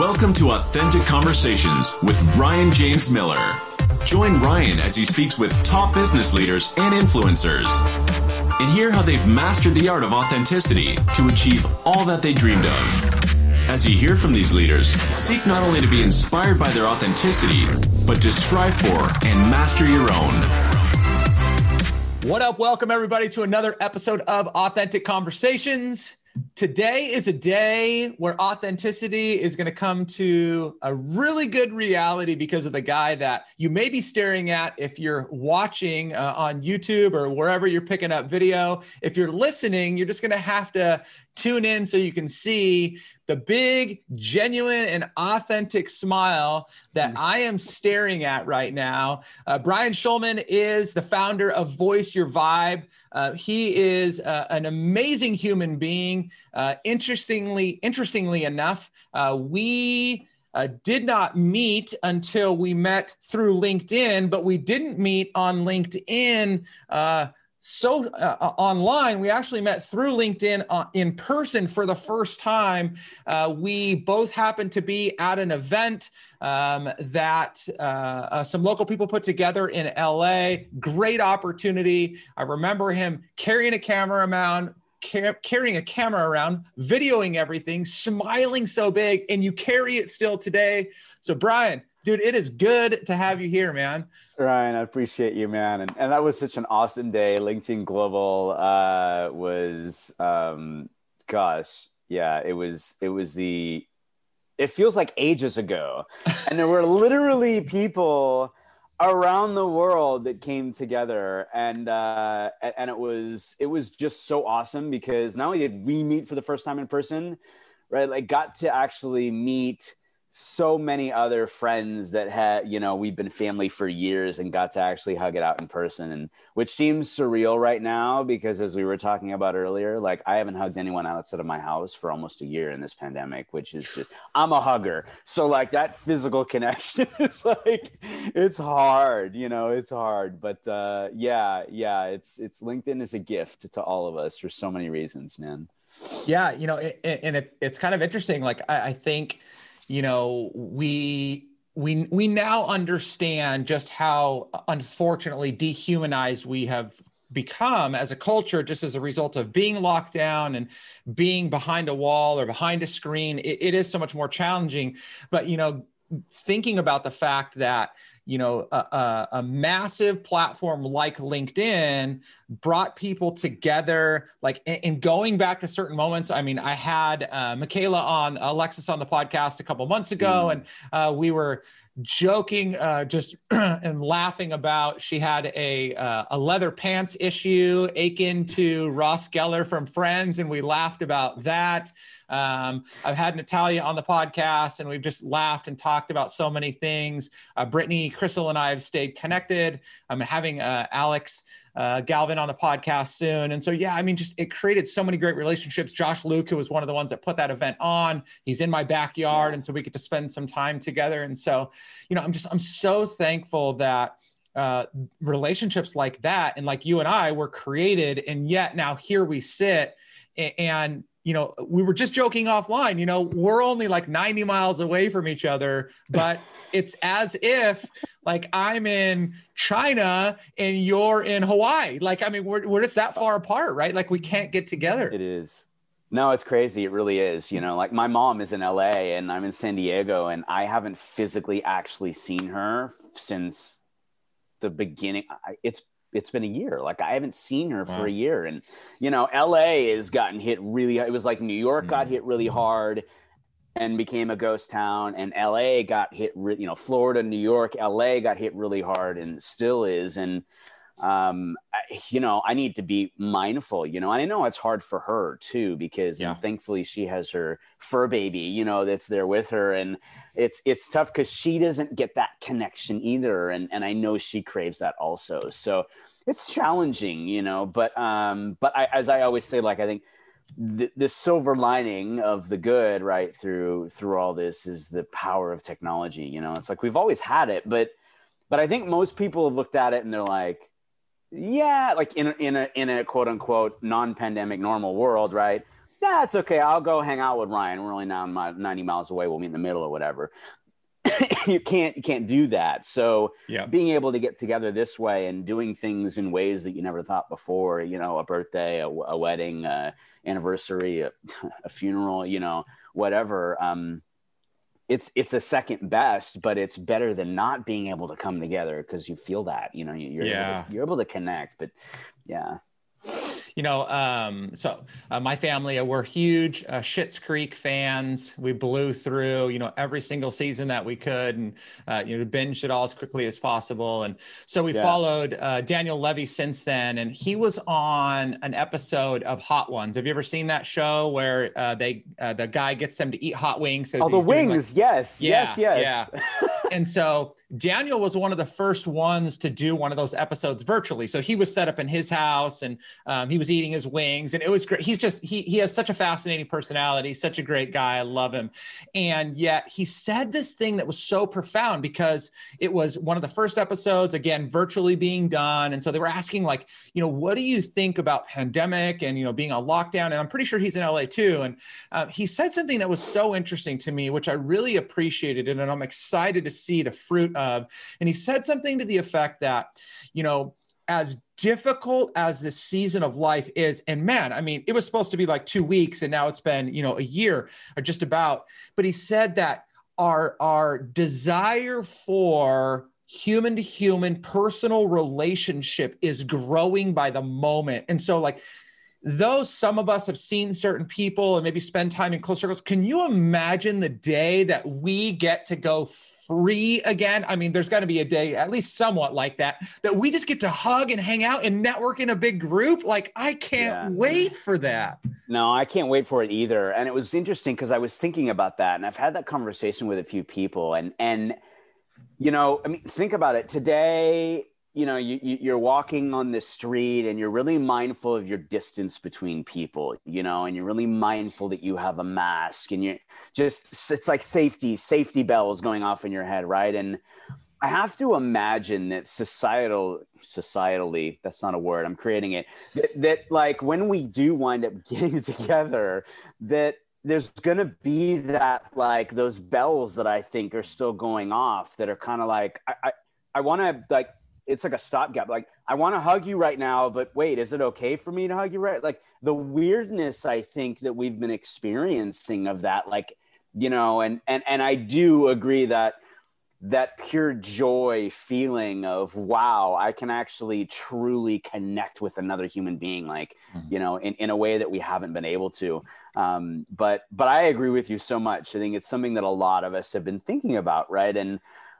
Welcome to Authentic Conversations with Ryan James Miller. Join Ryan as he speaks with top business leaders and influencers and hear how they've mastered the art of authenticity to achieve all that they dreamed of. As you hear from these leaders, seek not only to be inspired by their authenticity, but to strive for and master your own. What up? Welcome, everybody, to another episode of Authentic Conversations. Today is a day where authenticity is going to come to a really good reality because of the guy that you may be staring at if you're watching uh, on YouTube or wherever you're picking up video. If you're listening, you're just going to have to tune in so you can see the big, genuine, and authentic smile that mm. I am staring at right now. Uh, Brian Schulman is the founder of Voice Your Vibe. Uh, he is uh, an amazing human being. Uh, interestingly, interestingly enough, uh, we. Uh, did not meet until we met through LinkedIn, but we didn't meet on LinkedIn so uh, uh, online. We actually met through linkedin uh, in person for the first time. Uh, we both happened to be at an event um, that uh, uh, some local people put together in la great opportunity. I remember him carrying a camera around carrying a camera around videoing everything smiling so big and you carry it still today so brian dude, it is good to have you here, man. Ryan, I appreciate you, man. And, and that was such an awesome day. LinkedIn Global uh, was, um, gosh, yeah, it was, it was the, it feels like ages ago. and there were literally people around the world that came together and uh and it was it was just so awesome because not only did we meet for the first time in person right like got to actually meet so many other friends that had you know we've been family for years and got to actually hug it out in person and which seems surreal right now because as we were talking about earlier like i haven't hugged anyone outside of my house for almost a year in this pandemic which is just i'm a hugger. So like that physical connection is like it's hard you know it's hard. But uh yeah yeah it's it's linkedin is a gift to all of us for so many reasons man. Yeah you know it, and it, it's kind of interesting. Like I, I think you know, we we we now understand just how unfortunately dehumanized we have become as a culture just as a result of being locked down and being behind a wall or behind a screen. It, it is so much more challenging. But you know thinking about the fact that you know a, a, a, massive platform like linkedin brought people together like and going back to certain moments i mean i had uh, michaela on alexis on the podcast a couple months ago mm. and uh, we were joking uh, just and laughing about she had a uh, a leather pants issue akin to ross geller from friends and we laughed about that um, I've had Natalia on the podcast, and we've just laughed and talked about so many things. Uh, Brittany, Crystal, and I have stayed connected. I'm having uh, Alex uh, Galvin on the podcast soon. And so, yeah, I mean, just it created so many great relationships. Josh Luke, who was one of the ones that put that event on, he's in my backyard. And so we get to spend some time together. And so, you know, I'm just, I'm so thankful that uh, relationships like that and like you and I were created. And yet now here we sit and you know, we were just joking offline, you know, we're only like 90 miles away from each other, but it's as if like I'm in China and you're in Hawaii. Like, I mean, we're, we're just that far apart, right? Like we can't get together. It is. No, it's crazy. It really is. You know, like my mom is in LA and I'm in San Diego and I haven't physically actually seen her since the beginning. It's it's been a year. Like I haven't seen her for a year, and you know, L.A. has gotten hit really. It was like New York got hit really mm-hmm. hard and became a ghost town, and L.A. got hit. Re- you know, Florida, New York, L.A. got hit really hard, and still is. And um, I, you know, I need to be mindful, you know, and I know it's hard for her too, because yeah. thankfully she has her fur baby, you know, that's there with her. And it's, it's tough because she doesn't get that connection either. And, and I know she craves that also. So it's challenging, you know, but, um, but I, as I always say, like, I think the, the silver lining of the good right through, through all this is the power of technology. You know, it's like, we've always had it, but, but I think most people have looked at it and they're like, yeah, like in a, in a in a quote unquote non-pandemic normal world, right? that's okay. I'll go hang out with Ryan. We're only now 90 miles away. We'll meet in the middle or whatever. you can't you can't do that. So yeah. being able to get together this way and doing things in ways that you never thought before, you know, a birthday, a, a wedding, a anniversary, a, a, funeral, you know, whatever. Um, it's it's a second best, but it's better than not being able to come together because you feel that, you know, you're yeah. able to, you're able to connect. But yeah you know, um, so uh, my family, uh, we're huge uh, Schitt's Creek fans. We blew through, you know, every single season that we could and, uh, you know, binged it all as quickly as possible. And so we yeah. followed uh, Daniel Levy since then. And he was on an episode of Hot Ones. Have you ever seen that show where uh, they, the guy gets them to eat hot wings? Oh, the wings. Like, yes. Yeah, yes. Yes. Yeah. and so Daniel was one of the first ones to do one of those episodes virtually. So he was set up in his house and um, he was eating his wings, and it was great. He's just he he has such a fascinating personality, such a great guy. I love him, and yet he said this thing that was so profound because it was one of the first episodes, again, virtually being done, and so they were asking like, you know, what do you think about pandemic and you know being on lockdown? And I'm pretty sure he's in LA too, and uh, he said something that was so interesting to me, which I really appreciated, and I'm excited to see the fruit of. And he said something to the effect that, you know as difficult as this season of life is and man i mean it was supposed to be like two weeks and now it's been you know a year or just about but he said that our our desire for human to human personal relationship is growing by the moment and so like though some of us have seen certain people and maybe spend time in close circles can you imagine the day that we get to go free again. I mean, there's got to be a day, at least somewhat like that, that we just get to hug and hang out and network in a big group. Like, I can't yeah. wait for that. No, I can't wait for it either. And it was interesting because I was thinking about that, and I've had that conversation with a few people, and and you know, I mean, think about it today you know you, you're walking on the street and you're really mindful of your distance between people you know and you're really mindful that you have a mask and you're just it's like safety safety bells going off in your head right? And i have to imagine that societal societally that's not a word i'm creating it that, that like when we do wind up getting together that there's going to be that like those bells that i think are still going off that are kind of like i i, I want to like it's like a stopgap. Like I want to hug you right now, but wait, is it okay for me to hug you right? Like the weirdness I think that we've been experiencing of that, like you know, and and and I do agree that that pure joy feeling of wow i can actually truly connect with another human being like mm-hmm. you know in, in a way that we haven't been able to um, but but i agree with you so much i think it's something that a lot of us have been thinking about right and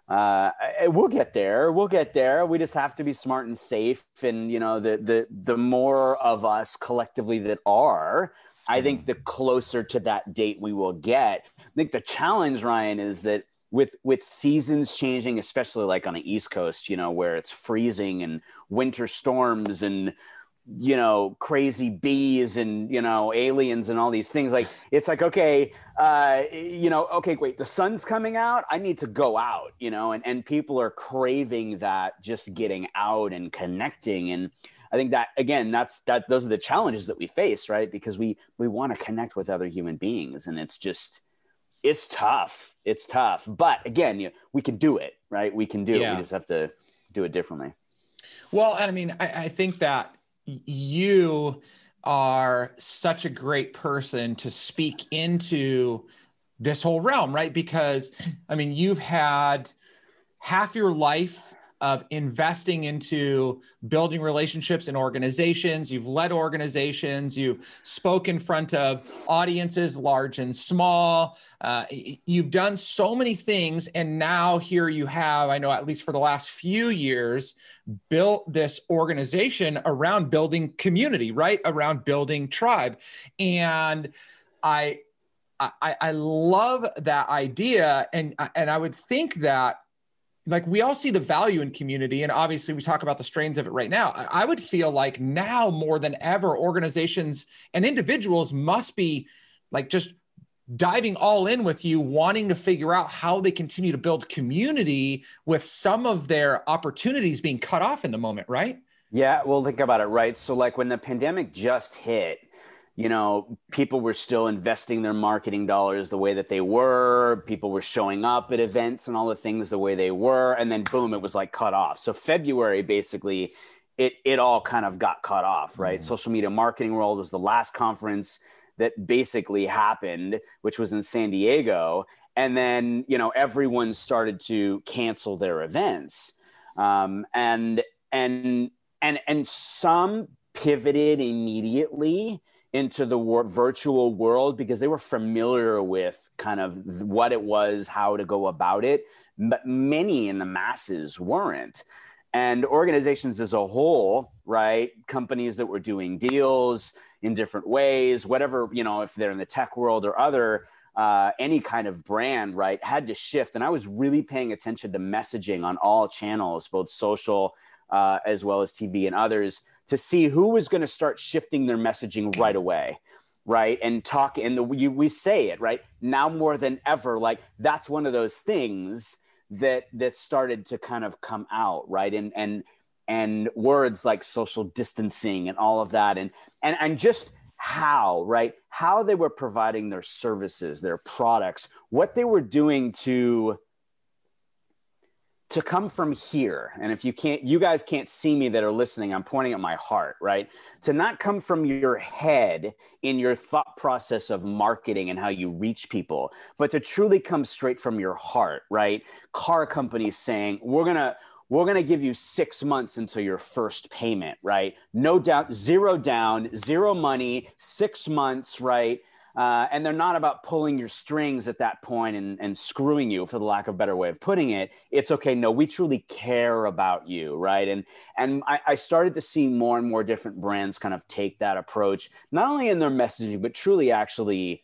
uh, we'll get there. We'll get there. We just have to be smart and safe. And you know, the the the more of us collectively that are, I think mm-hmm. the closer to that date we will get. I think the challenge, Ryan, is that with with seasons changing, especially like on the East Coast, you know, where it's freezing and winter storms and you know crazy bees and you know aliens and all these things. Like it's like okay uh you know okay wait the sun's coming out. I need to go out you know and and people are craving that just getting out and connecting. And i think that again that's that those are the challenges that we face right? Because we we want to connect with other human beings and it's just it's tough. It's tough. But again you know, we can do it right? We can do yeah. it. We just have to do it differently. Well and i mean I, I think that you are such a great person to speak into this whole realm, right? Because I mean, you've had half your life of investing into building relationships in organizations. You've led organizations. You've spoke in front of audiences, large and small. Uh, you've done so many things. And now here you have, I know, at least for the last few years, built this organization around building community, right? Around building tribe. And I, I, I love that idea. And, and I would think that like we all see the value in community and obviously we talk about the strains of it right now. I would feel like now more than ever organizations and individuals must be like just diving all in with you wanting to figure out how they continue to build community with some of their opportunities being cut off in the moment right? Yeah well think about it right? So like when the pandemic just hit you know, people were still investing their marketing dollars the way that they were. People were showing up at events and all the things the way they were. And then boom, it was like cut off. So February basically it it all kind of got cut off, right? Mm. Social media marketing world was the last conference that basically happened, which was in San Diego. And then, you know, everyone started to cancel their events. Um, and and and and some pivoted immediately into the virtual world because they were familiar with kind of what it was, how to go about it. But many in the masses weren't. And organizations as a whole, right? Companies that were doing deals in different ways, whatever, you know, if they're in the tech world or other, uh, any kind of brand, right, had to shift. And I was really paying attention to messaging on all channels, both social uh, as well as TV and others to see who was going to start shifting their messaging right away right? And talk and the, we, we say it right? Now more than ever like that's one of those things that that started to kind of come out right? And and and words like social distancing and all of that and and and just how right? How they were providing their services their products what they were doing to to come from here. And if you can't you guys can't see me that are listening i'm pointing at my heart right? To not come from your head in your thought process of marketing and how you reach people but to truly come straight from your heart right? Car companies saying we're going to we're going to give you six months until your first payment right? No doubt zero down zero money six months right uh, and they're not about pulling your strings at that point and, and screwing you, for the lack of a better way of putting it. It's okay. No, we truly care about you, right? And and I, I started to see more and more different brands kind of take that approach, not only in their messaging, but truly actually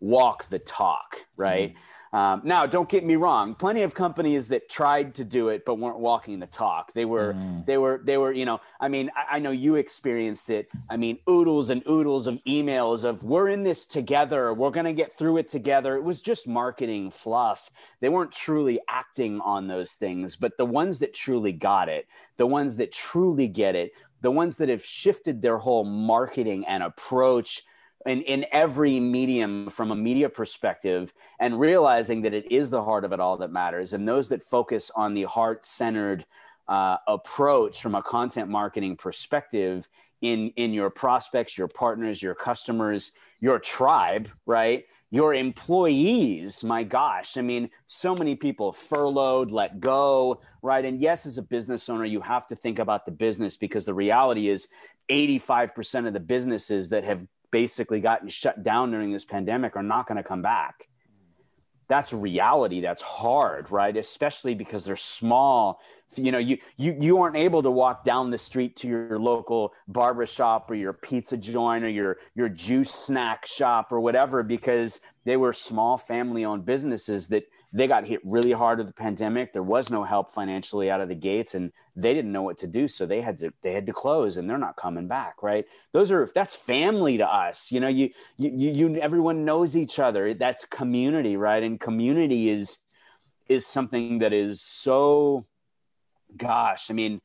walk the talk, right? Mm-hmm. Um, now, don't get me wrong. Plenty of companies that tried to do it but weren't walking the talk. They were, mm. they were, they were. You know, I mean, I, I, know you experienced it. I mean, oodles and oodles of emails of "We're in this together. We're going to get through it together." It was just marketing fluff. They weren't truly acting on those things. But the ones that truly got it, the ones that truly get it, the ones that have shifted their whole marketing and approach in, in every medium from a media perspective and realizing that it is the heart of it all that matters. And those that focus on the heart centered uh, approach from a content marketing perspective in in your prospects your partners your customers your tribe right? Your employees my gosh i mean so many people furloughed let go right? And yes as a business owner you have to think about the business because the reality is 85% of the businesses that have basically gotten shut down during this pandemic are not going to come back. That's reality. That's hard, right? Especially because they're small. You know, you you you aren't able to walk down the street to your local barber shop or your pizza joint or your your juice snack shop or whatever because they were small family-owned businesses that they got hit really hard with the pandemic. There was no help financially out of the gates, and they didn't know what to do, so they had to they had to close, and they're not coming back. Right? Those are that's family to us. You know, you you you everyone knows each other. That's community, right? And community is is something that is so, gosh, I mean.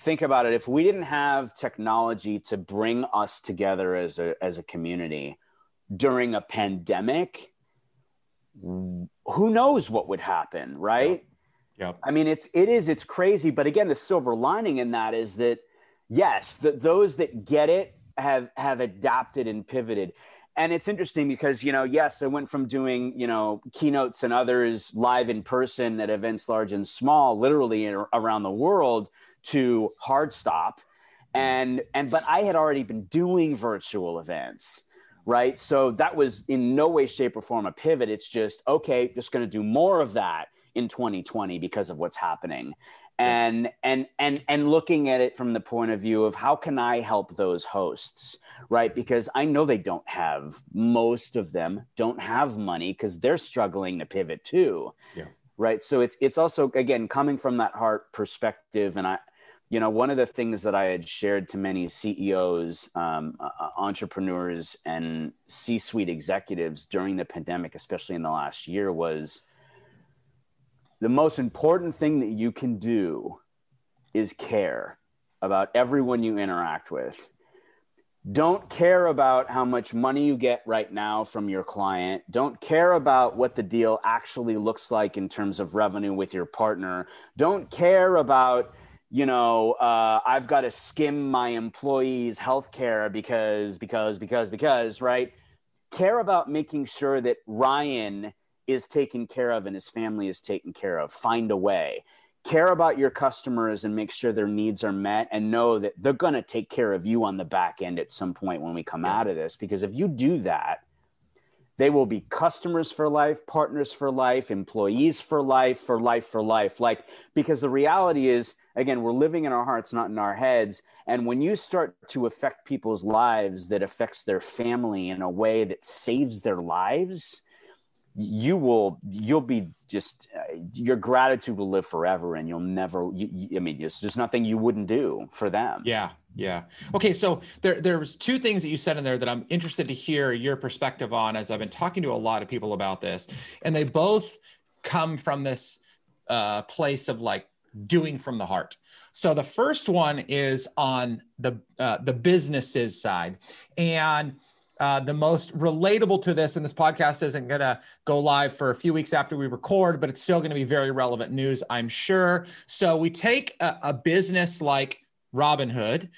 Think about it. If we didn't have technology to bring us together as a as a community during a pandemic, who knows what would happen, right? Yeah. I mean, it's it is it's crazy, but again, the silver lining in that is that yes, that those that get it have have adapted and pivoted. And it's interesting because you know, yes, I went from doing you know keynotes and others live in person at events large and small, literally around the world, to hard stop, and and but I had already been doing virtual events right? So that was in no way, shape, or form a pivot. It's just, okay, just going to do more of that in 2020 because of what's happening. And and and and looking at it from the point of view of how can I help those hosts, right? Because I know they don't have most of them don't have money because they're struggling to pivot too. Yeah. Right. So it's it's also again coming from that heart perspective, and I you know, one of the things that I had shared to many CEOs, um, uh, uh, entrepreneurs, and C suite executives during the pandemic, especially in the last year, was the most important thing that you can do is care about everyone you interact with. Don't care about how much money you get right now from your client. Don't care about what the deal actually looks like in terms of revenue with your partner. Don't care about, you know, uh, I've got to skim my employees' health care because, because, because, because, right? Care about making sure that Ryan is taken care of and his family is taken care of. Find a way care about your customers and make sure their needs are met and know that they're going to take care of you on the back end at some point when we come yeah. out of this. Because if you do that they will be customers for life partners for life employees for life for life for life. Like because the reality is again we're living in our hearts not in our heads. And when you start to affect people's lives that affects their family in a way that saves their lives you will you'll be just your gratitude will live forever and you'll never you, you, i mean there's, there's nothing you wouldn't do for them. Yeah yeah. Okay so there there was two things that you said in there that i'm interested to hear your perspective on as i've been talking to a lot of people about this. And they both come from this uh, place of like doing from the heart. So the first one is on the uh, the businesses side. And uh, the most relatable to this, and this podcast isn't going to go live for a few weeks after we record, but it's still going to be very relevant news, I'm sure. So we take a, a business like Robinhood,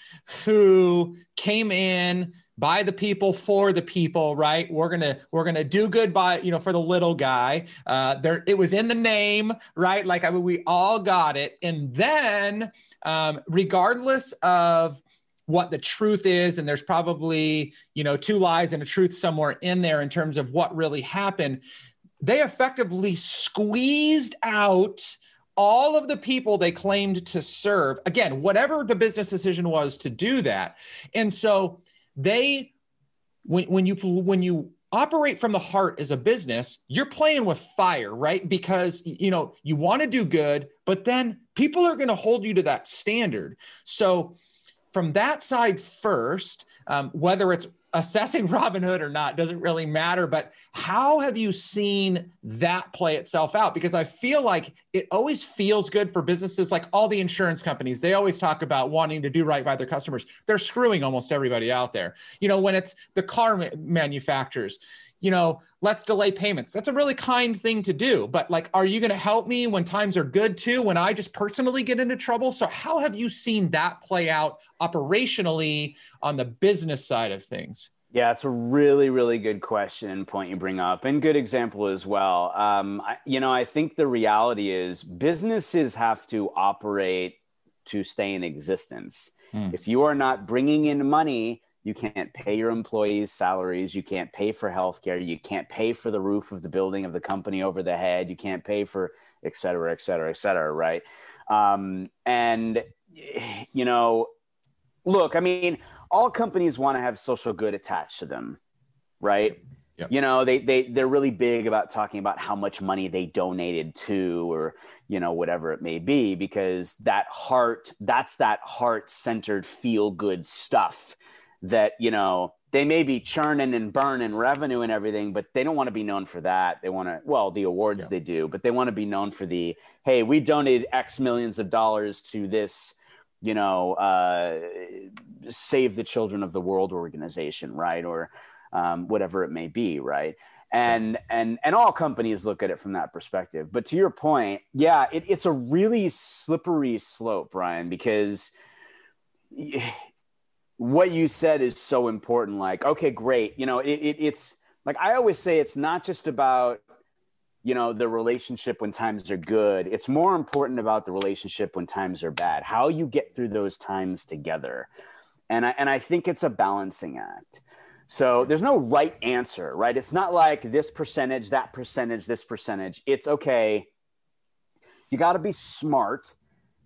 who came in by the people for the people right? We're gonna we're gonna do good by you know for the little guy. Uh there it was in the name right? Like i mean we all got it. And then um regardless of what the truth is and there's probably you know two lies and a truth somewhere in there in terms of what really happened. They effectively squeezed out all of the people they claimed to serve. Again whatever the business decision was to do that. And so they when, when you when you operate from the heart as a business you're playing with fire right? Because you know you want to do good but then people are going to hold you to that standard. So from that side first, um, whether it's assessing Robinhood or not doesn't really matter. But how have you seen that play itself out? Because I feel like it always feels good for businesses like all the insurance companies. They always talk about wanting to do right by their customers. They're screwing almost everybody out there. You know, when it's the car manufacturers, you know, let's delay payments. That's a really kind thing to do. But like, are you going to help me when times are good too, when I just personally get into trouble? So, how have you seen that play out operationally on the business side of things? Yeah, it's a really, really good question and point you bring up, and good example as well. Um, I, you know, I think the reality is businesses have to operate to stay in existence. Hmm. If you are not bringing in money, you can't pay your employees salaries. You can't pay for healthcare. You can't pay for the roof of the building of the company over the head. You can't pay for et cetera et cetera et cetera right? Um, and you know look i mean all companies want to have social good attached to them right? Yep. You know, they they they're really big about talking about how much money they donated to or, you know, whatever it may be because that heart that's that heart-centered feel good stuff that you know they may be churning and burning revenue and everything, but they don't want to be known for that. They want to, well, the awards yeah. they do, but they want to be known for the, hey, we donated X millions of dollars to this, you know, uh, Save the Children of the World organization, right? Or um, whatever it may be, right? And and and all companies look at it from that perspective. But to your point, yeah, it, it's a really slippery slope, Brian, because what you said is so important. Like, okay, great. You know, it, it, it's like I always say, it's not just about you know the relationship when times are good. It's more important about the relationship when times are bad. How you get through those times together, and I and I think it's a balancing act. So there's no right answer, right? It's not like this percentage, that percentage, this percentage. It's okay. You got to be smart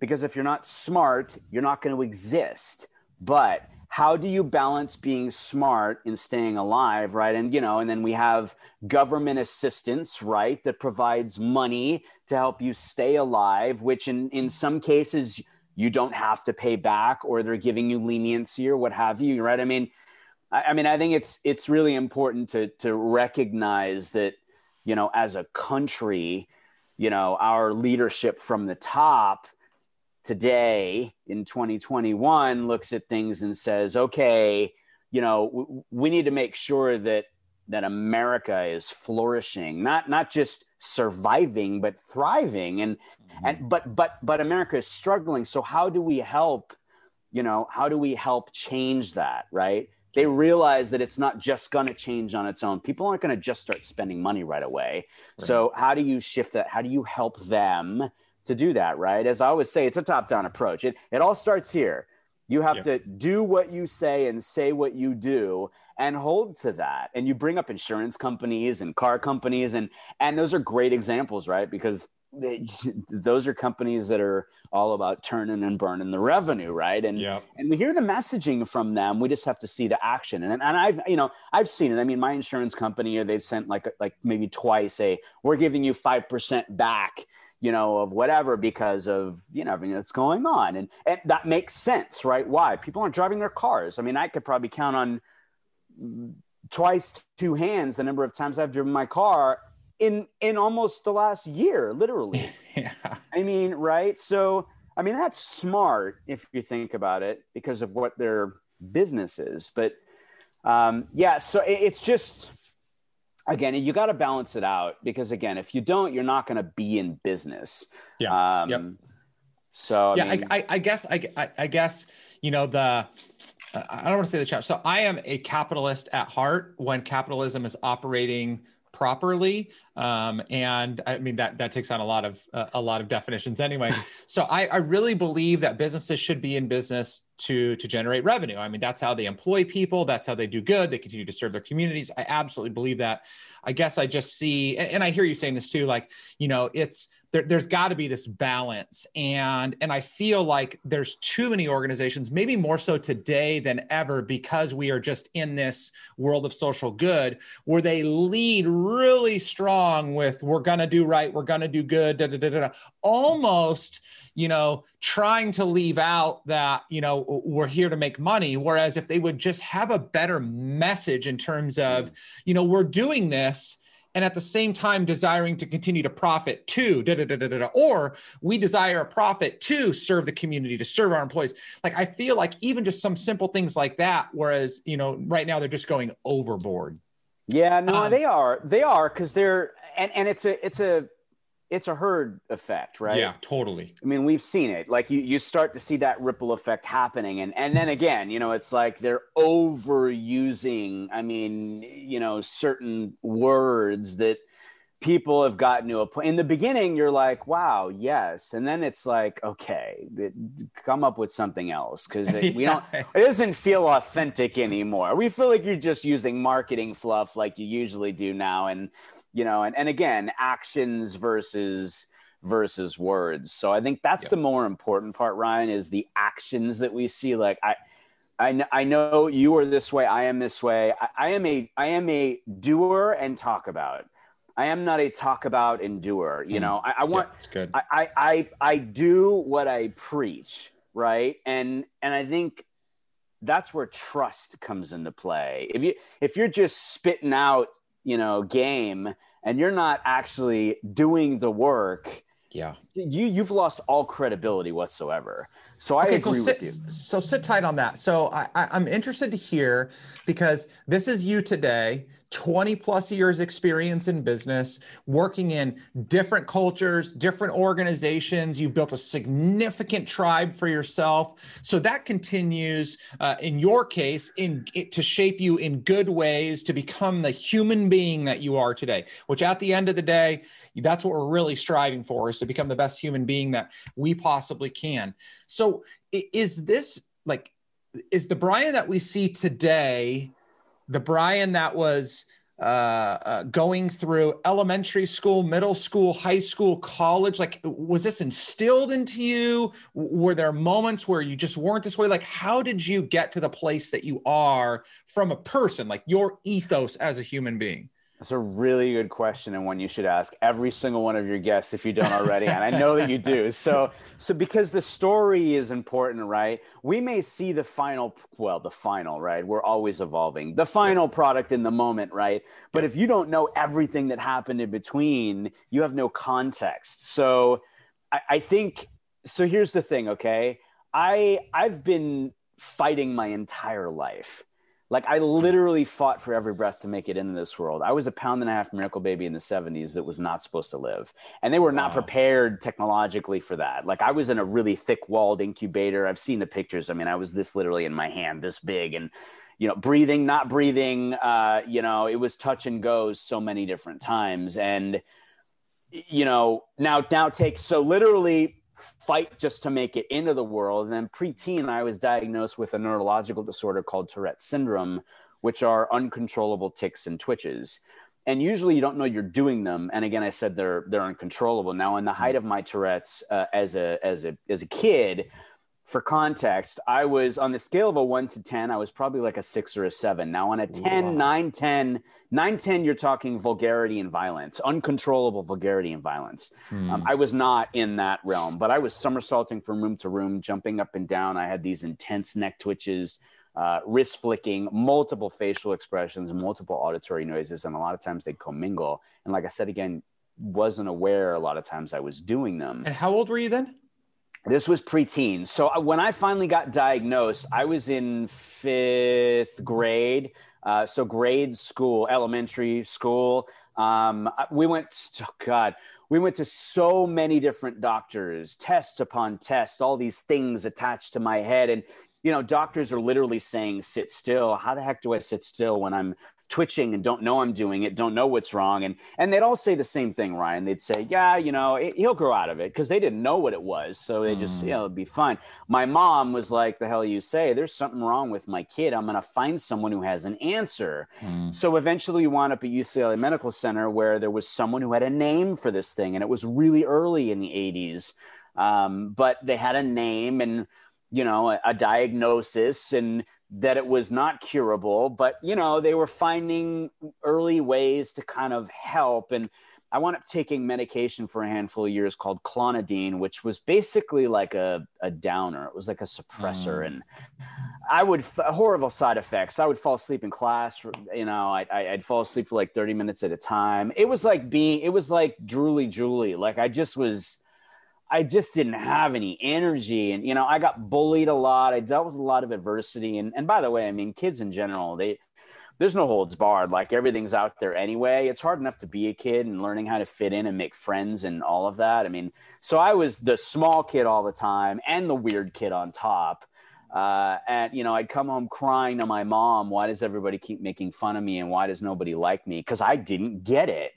because if you're not smart, you're not going to exist. But how do you balance being smart and staying alive right? And you know and then we have government assistance right that provides money to help you stay alive which in in some cases you don't have to pay back or they're giving you leniency or what have you right? I mean I, I mean i think it's it's really important to to recognize that you know as a country you know our leadership from the top today in 2021 looks at things and says, okay, you know, w- we need to make sure that that America is flourishing, not not just surviving, but thriving. And mm-hmm. and but but but America is struggling. So how do we help? You know, how do we help change that? Right? They realize that it's not just going to change on its own. People aren't going to just start spending money right away. Right. So how do you shift that? How do you help them to do that? Right? As I always say, it's a top-down approach. It it all starts here. You have to do what you say and say what you do and hold to that. And you bring up insurance companies and car companies, and and those are great examples, right? Because they, those are companies that are all about turning and burning the revenue, right? And yeah. and we hear the messaging from them. We just have to see the action. And and I've you know I've seen it. I mean, my insurance company they've sent like like maybe twice a we're giving you five percent back you know, of whatever because of, you know, everything that's going on. And, and that makes sense, right? Why? People aren't driving their cars. I mean, I could probably count on twice two hands the number of times I've driven my car in in almost the last year, literally. yeah. I mean, right? So I mean that's smart if you think about it because of what their business is. But um, yeah, so it, it's just again, you got to balance it out because again, if you don't, you're not going to be in business. Yeah. Um, yep. So I yeah, mean, I, I, guess I, I guess you know the I don't want to say the challenge. So I am a capitalist at heart when capitalism is operating properly. Um, and i mean that that takes on a lot of uh, a lot of definitions anyway. So I, I really believe that businesses should be in business to to generate revenue. I mean that's how they employ people. That's how they do good. They continue to serve their communities. I absolutely believe that. I guess i just see and, and i hear you saying this too like you know it's there, there's got to be this balance. And and i feel like there's too many organizations maybe more so today than ever because we are just in this world of social good where they lead really strong with we're going to do right we're going to do good da, da, da, da, almost you know trying to leave out that you know we're here to make money whereas if they would just have a better message in terms of mm. you know we're doing this and at the same time desiring to continue to profit too, da, da, da, or we desire a profit to serve the community, to serve our employees. Like I feel like even just some simple things like that, whereas you know right now they're just going overboard. Yeah, no, um, they are. They are because they're and and it's a it's a it's a herd effect, right? Yeah, totally. I mean, we've seen it. Like you, you start to see that ripple effect happening, and and then again, you know, it's like they're overusing. I mean, you know, certain words that people have gotten to a point. In the beginning, you're like, "Wow, yes," and then it's like, "Okay, come up with something else," because we yeah. don't. It doesn't feel authentic anymore. We feel like you're just using marketing fluff like you usually do now, and you know and, and again actions versus versus words so i think that's the more important part ryan is the actions that we see like i I, I know you are this way i am this way I, I am a i am a doer and talk about I am not a talk about and doer. You mm. know, I, I want. Yeah, it's good. I, I I I do what I preach, right? And and I think that's where trust comes into play. If you if you're just spitting out you know game and you're not actually doing the work yeah. you you've lost all credibility whatsoever. So i okay, agree so sit, with you. so sit tight on that. So I, I i'm interested to hear because this is you today 20 plus years experience in business, working in different cultures, different organizations. You've built a significant tribe for yourself. So that continues uh, in your case in to shape you in good ways to become the human being that you are today, which at the end of the day, that's what we're really striving for is to become the best human being that we possibly can. So is this like is the Brian that we see today the Brian that was uh, uh, going through elementary school, middle school, high school, college? Like, was this instilled into you? Were there moments where you just weren't this way? Like, how did you get to the place that you are from a person, like your ethos as a human being? That's a really good question and one you should ask every single one of your guests if you don't already. and I know that you do. So, so because the story is important, right? We may see the final, well, the final, right? We're always evolving. The final product in the moment, right? But if you don't know everything that happened in between, you have no context. So, I, I think. So here's the thing, okay? I I've been fighting my entire life Like I literally fought for every breath to make it into this world. I was a pound and a half miracle baby in the 70s that was not supposed to live. And they were not wow. prepared technologically for that. Like I was in a really thick walled incubator. I've seen the pictures. I mean, I was this literally in my hand, this big and you know, breathing, not breathing, uh, you know, it was touch and goes so many different times. And you know, now now take so literally fight just to make it into the world. And then preteen, I was diagnosed with a neurological disorder called Tourette syndrome, which are uncontrollable tics and twitches. And usually you don't know you're doing them. And again, I said they're they're uncontrollable. Now, in the height of my Tourette's uh, as a as a as a kid, for context, I was on the scale of a one to 10, I was probably like a six or a seven. Now, on a 10, wow. 9, 10, 9, 10, you're talking vulgarity and violence, uncontrollable vulgarity and violence. Hmm. Um, I was not in that realm, but I was somersaulting from room to room, jumping up and down. I had these intense neck twitches, uh, wrist flicking, multiple facial expressions, multiple auditory noises, and a lot of times they'd commingle. And like I said again, wasn't aware a lot of times I was doing them. And how old were you then? This was preteen. So uh, when I finally got diagnosed, I was in fifth grade. Uh, so grade school, elementary school. Um, we went, oh God, we went to so many different doctors, tests upon tests, all these things attached to my head. And, you know, doctors are literally saying, sit still. How the heck do I sit still when I'm twitching and don't know I'm doing it, don't know what's wrong. And and they'd all say the same thing, Ryan. They'd say, yeah, you know, it, he'll grow out of it because they didn't know what it was. So they just, mm. you know, it'd be fine. My mom was like, the hell you say? There's something wrong with my kid. I'm going to find someone who has an answer. Mm. So eventually we wound up at UCLA Medical Center where there was someone who had a name for this thing. And it was really early in the 80s. Um, but they had a name and, you know, a, a diagnosis and that it was not curable, but you know, they were finding early ways to kind of help. And I wound up taking medication for a handful of years called clonidine, which was basically like a, a downer. It was like a suppressor. Mm. And I would, horrible side effects. I would fall asleep in class. You know, I, would fall asleep for like 30 minutes at a time. It was like being, it was like drooly Julie. Like I just was, I just didn't have any energy. And, you know, I got bullied a lot. I dealt with a lot of adversity. And, and by the way, I mean, kids in general, they, there's no holds barred. Like everything's out there anyway. It's hard enough to be a kid and learning how to fit in and make friends and all of that. I mean, so I was the small kid all the time and the weird kid on top. Uh, and you know, I'd come home crying to my mom. Why does everybody keep making fun of me, and why does nobody like me? Because I didn't get it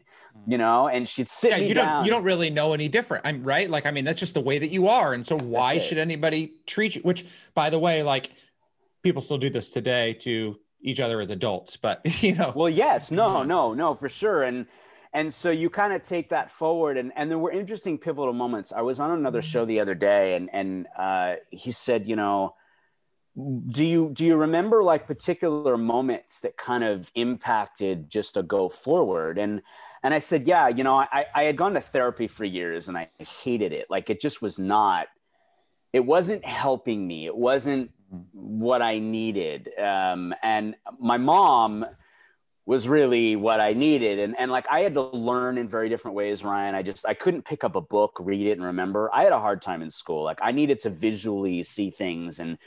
you know, and she'd sit yeah, you don't you don't really know any different. I'm right. Like, I mean, that's just the way that you are. And so why should anybody treat you? Which by the way, like people still do this today to each other as adults, but you know. Well, yes, no, no, no, for sure. And and so you kind of take that forward and and there were interesting pivotal moments. I was on another show the other day and and uh he said, you know, do you do you remember like particular moments that kind of impacted just a go forward? And and i said yeah you know i i had gone to therapy for years and i hated it. Like it just was not it wasn't helping me. It wasn't what i needed. Um, and my mom was really what i needed. And and like i had to learn in very different ways ryan. I just i couldn't pick up a book read it and remember. I had a hard time in school. Like i needed to visually see things and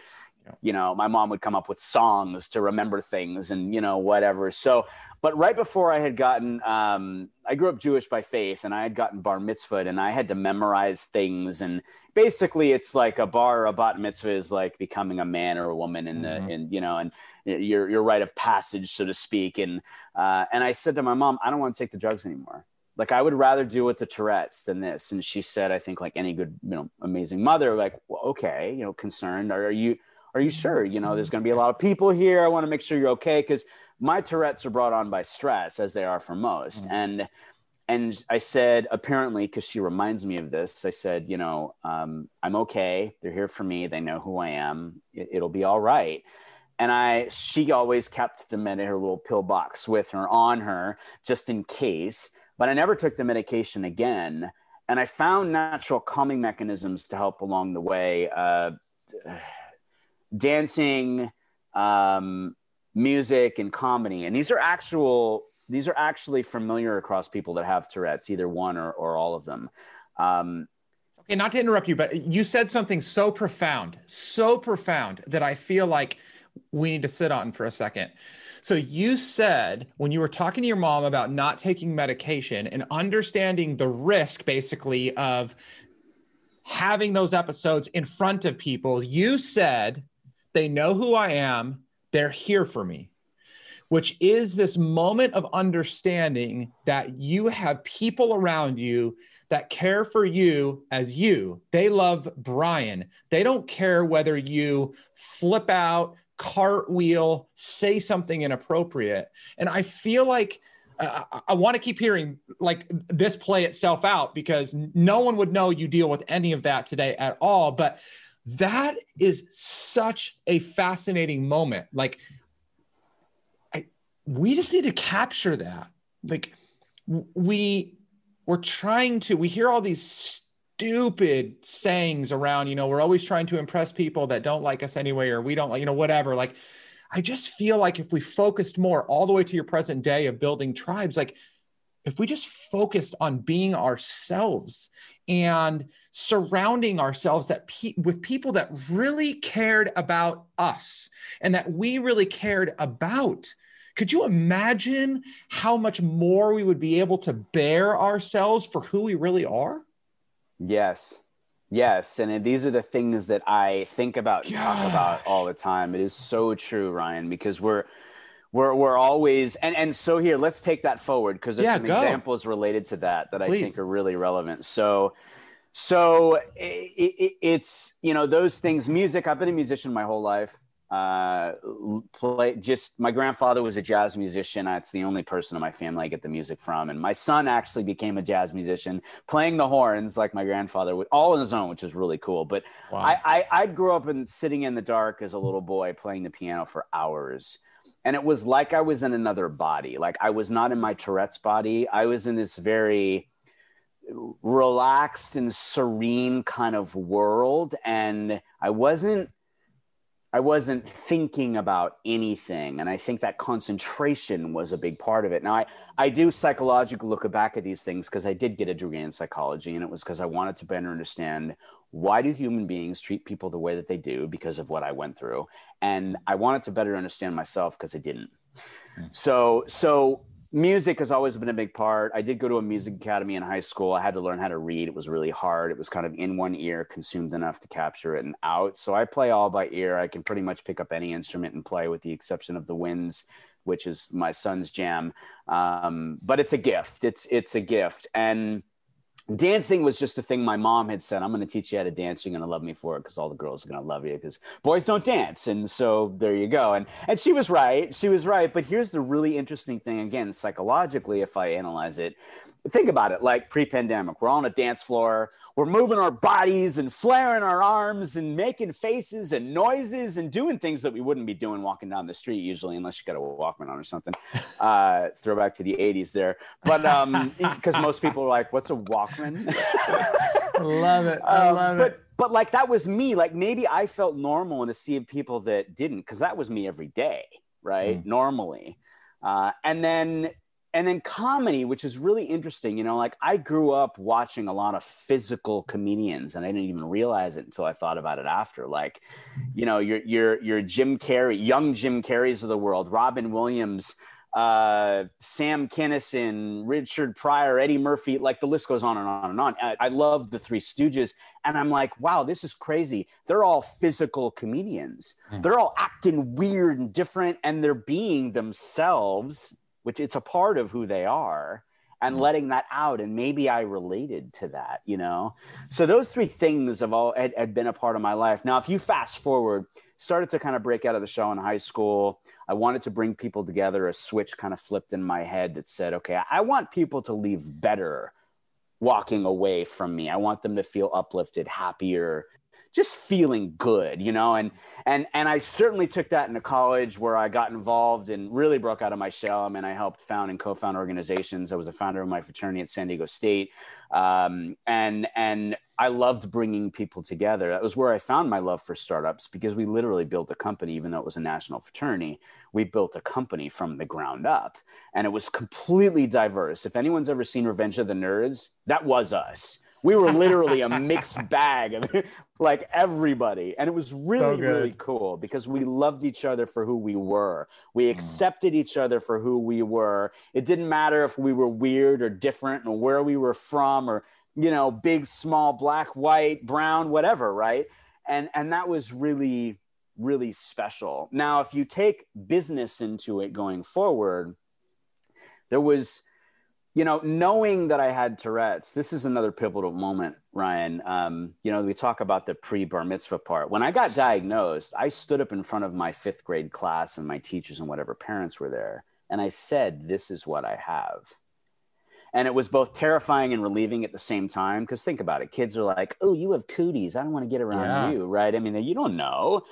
you know my mom would come up with songs to remember things and you know whatever so but right before i had gotten um, i grew up jewish by faith and i had gotten bar mitzvah and i had to memorize things and basically it's like a bar or a bat mitzvah is like becoming a man or a woman in mm-hmm. the and you know and your your rite of passage so to speak and uh, and i said to my mom i don't want to take the drugs anymore like I would rather deal with the Tourette's than this. And she said, I think like any good, you know, amazing mother, like, well, okay, you know, concerned. Are, are you are you sure? You know, there's going to be a lot of people here. I want to make sure you're okay because my Tourette's are brought on by stress, as they are for most. Mm-hmm. And and I said, apparently, because she reminds me of this, I said, you know, um, I'm okay. They're here for me. They know who I am. It, will be all right. And I, she always kept the med, her little pill box with her on her just in case. But I never took the medication again. And I found natural calming mechanisms to help along the way. Uh, dancing, um, music, and comedy. And these are actual these are actually familiar across people that have Tourette's, either one or, or all of them. Um, okay, not to interrupt you, but you said something so profound, so profound that I feel like we need to sit on for a second. So you said when you were talking to your mom about not taking medication and understanding the risk basically of having those episodes in front of people, you said they know who I am, they're here for me. Which is this moment of understanding that you have people around you that care for you as you. They love Brian. They don't care whether you flip out, cartwheel, say something inappropriate. And I feel like uh, I, I want to keep hearing like this play itself out because no one would know you deal with any of that today at all. But that is such a fascinating moment. Like, I, we just need to capture that. Like, we we're trying to we hear all these stupid sayings around you know we're always trying to impress people that don't like us anyway or we don't like you know whatever like i just feel like if we focused more all the way to your present day of building tribes like if we just focused on being ourselves and surrounding ourselves that pe- with people that really cared about us and that we really cared about could you imagine how much more we would be able to bear ourselves for who we really are? Yes. Yes, and these are the things that I think about and talk about all the time. It is so true, Ryan, because we're we're we're always and and so here let's take that forward because there's yeah, some go. examples related to that that Please. I think are really relevant. So so it, it, it's you know those things music I've been a musician my whole life uh, play just my grandfather was a jazz musician that's the only person in my family i get the music from and my son actually became a jazz musician playing the horns like my grandfather would all on his own which is really cool but wow. I, I i grew up in sitting in the dark as a little boy playing the piano for hours and it was like i was in another body like i was not in my tourette's body. I was in this very relaxed and serene kind of world. And i wasn't I wasn't thinking about anything. And I think that concentration was a big part of it. Now, I, I do psychologically look back at these things because I did get a degree in psychology, and it was because I wanted to better understand why do human beings treat people the way that they do because of what I went through. And I wanted to better understand myself because I didn't. Mm-hmm. So, so music has always been a big part. I did go to a music academy in high school. I had to learn how to read. It was really hard. It was kind of in one ear, consumed enough to capture it and out. So I play all by ear. I can pretty much pick up any instrument and play, with the exception of the winds, which is my son's jam. Um, but it's a gift. It's it's a gift, and dancing was just a thing my mom had said i'm going to teach you how to dance you're going to love me for it because all the girls are going to love you because boys don't dance and so there you go and and she was right she was right but here's the really interesting thing again psychologically if i analyze it think about it like pre-pandemic we're on a dance floor we're moving our bodies and flaring our arms and making faces and noises and doing things that we wouldn't be doing walking down the street usually unless you got a walkman on or something. Uh throwback to the 80s there. But um because most people are like what's a walkman? Love it i um, love but, it. but like that was me like maybe i felt normal in a sea of people that didn't because that was me every day right? Mm. normally. Uh, and then and then comedy which is really interesting you know like i grew up watching a lot of physical comedians and i didn't even realize it until i thought about it after like you know your your your jim carrey young jim carreys of the world robin williams uh, sam kinison richard pryor eddie murphy like the list goes on and on and on. I, I love the three stooges and i'm like wow this is crazy. They're all physical comedians. Mm. they're all acting weird and different and they're being themselves which it's a part of who they are and mm-hmm. letting that out. And maybe i related to that you know? So those three things have all had, had, been a part of my life. Now if you fast forward started to kind of break out of the show in high school. I wanted to bring people together a switch kind of flipped in my head that said okay i want people to leave better walking away from me. I want them to feel uplifted happier just feeling good, you know, and and and I certainly took that into college where I got involved and really broke out of my shell. I mean, I helped found and co-found organizations. I was a founder of my fraternity at San Diego State, um, and and I loved bringing people together. That was where I found my love for startups because we literally built a company, even though it was a national fraternity. We built a company from the ground up, and it was completely diverse. If anyone's ever seen Revenge of the Nerds, that was us We were literally a mixed bag of like everybody. And it was really, So really cool because we loved each other for who we were. We Mm. accepted each other for who we were. It didn't matter if we were weird or different or where we were from or, you know, big, small, black, white, brown, whatever, right? And and that was really, really special. Now, if you take business into it going forward, there was you know, knowing that I had Tourette's, this is another pivotal moment, Ryan. Um, you know, we talk about the pre bar mitzvah part. When I got diagnosed, I stood up in front of my fifth grade class and my teachers and whatever parents were there. And I said, This is what I have. And it was both terrifying and relieving at the same time. Because think about it kids are like, Oh, you have cooties. I don't want to get around Yeah. you. Right. I mean, you don't know.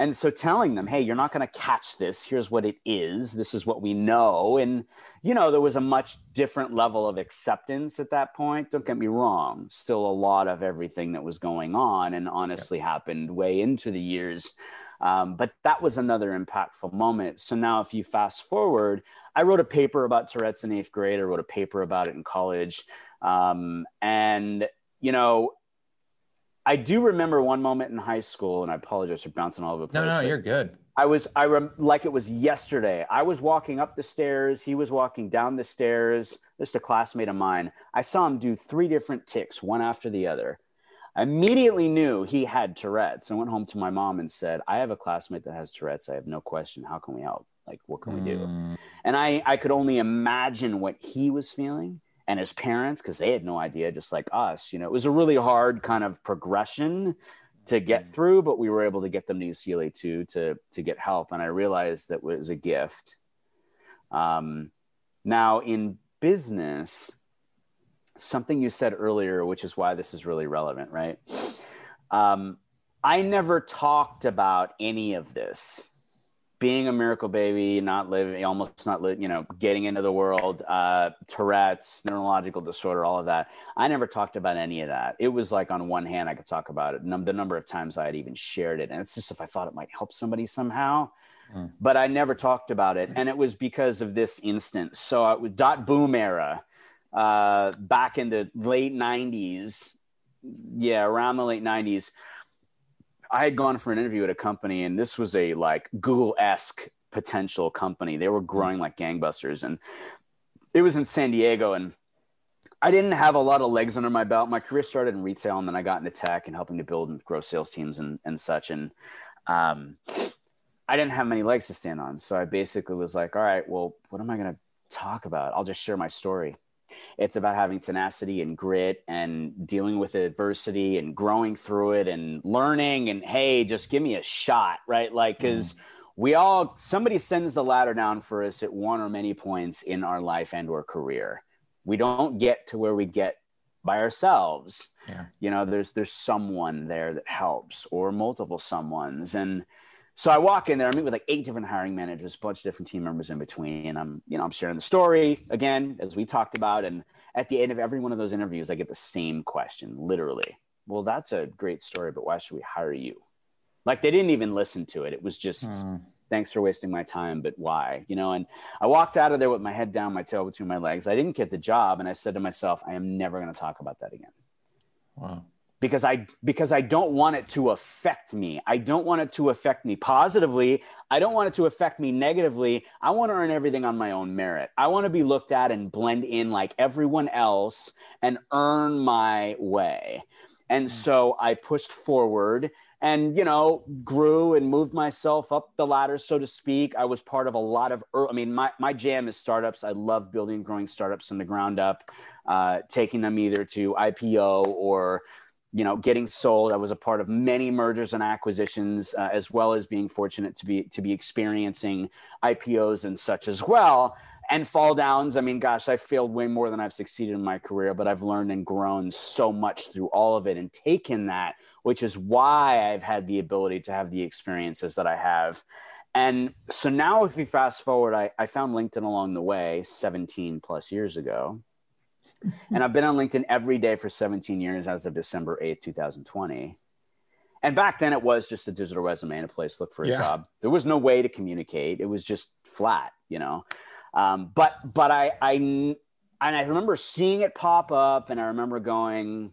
And so telling them, Hey, you're not going to catch this. Here's what it is. This is what we know. And, you know, there was a much different level of acceptance at that point. Don't get me wrong. Still a lot of everything that was going on and honestly happened way into the years. Um, but that was another impactful moment. So now, if you fast forward, I wrote a paper about Tourette's in eighth grade. I wrote a paper about it in college. Um, and, you know, I do remember one moment in high school, and I apologize for bouncing all over the place. No, no, you're good. I was I rem- like it was yesterday. I was walking up the stairs. He was walking down the stairs. Just a classmate of mine. I saw him do three different tics, one after the other. I immediately knew he had Tourette's. I went home to my mom and said, "I have a classmate that has Tourette's. I have no question. How can we help? Like, what can we do?" Mm, And I I could only imagine what he was feeling and his parents because they had no idea, just like us. You know, it was a really hard kind of progression to get through, but we were able to get them to UCLA too to to get help, and I realized that was a gift. Um, now in business, something you said earlier, which is why this is really relevant, right? Um, I never talked about any of this. Being a miracle baby, not living, almost not, li- you know, getting into the world, uh, Tourette's, neurological disorder, all of that. I never talked about any of that. It was like on one hand, I could talk about it, num- the number of times I had even shared it. And it's just if I thought it might help somebody somehow, Mm. but I never talked about it. And it was because of this instance. So was dot boom era, uh, back in the late 90s. Yeah, around the late 90s. I had gone for an interview at a company, and this was a like Google esque potential company. They were growing like gangbusters, and it was in San Diego. And I didn't have a lot of legs under my belt. My career started in retail, and then I got into tech and helping to build and grow sales teams and, and such. And um, I didn't have many legs to stand on. So I basically was like, all right, well, what am I going to talk about? I'll just share my story. It's about having tenacity and grit and dealing with adversity and growing through it and learning. And hey, just give me a shot, right? Like, mm-hmm. because we all, somebody sends the ladder down for us at one or many points in our life and or career. We don't get to where we get by ourselves. Yeah. You know, there's there's someone there that helps or multiple someones. And so I walk in there, I meet with like eight different hiring managers, a bunch of different team members in between. And I'm, you know, I'm sharing the story again, as we talked about. And at the end of every one of those interviews, I get the same question, literally. Well, that's a great story, but why should we hire you? Like they didn't even listen to it. It was just Mm. thanks for wasting my time, but why? You know, and I walked out of there with my head down, my tail between my legs. I didn't get the job, and I said to myself, I am never going to talk about that again Wow. Because I because I don't want it to affect me. I don't want it to affect me positively. I don't want it to affect me negatively. I want to earn everything on my own merit. I want to be looked at and blend in like everyone else and earn my way. And so I pushed forward and you know grew and moved myself up the ladder so to speak i was part of a lot of i mean my, my jam is startups i love building and growing startups from the ground up uh, taking them either to ipo or you know getting sold. I was a part of many mergers and acquisitions uh, as well as being fortunate to be to be experiencing ipos and such as well and fall downs. I mean gosh i failed way more than i've succeeded in my career but i've learned and grown so much through all of it and taken that which is why i've had the ability to have the experiences that i have. And so now if we fast forward i, I found linkedin along the way 17 plus years ago and I've been on LinkedIn every day for 17 years as of December 8th, 2020. And back then it was just a digital resume and a place to look for a Yeah. job. There was no way to communicate. It was just flat, you know. Um, but but I I and I remember seeing it pop up and I remember going,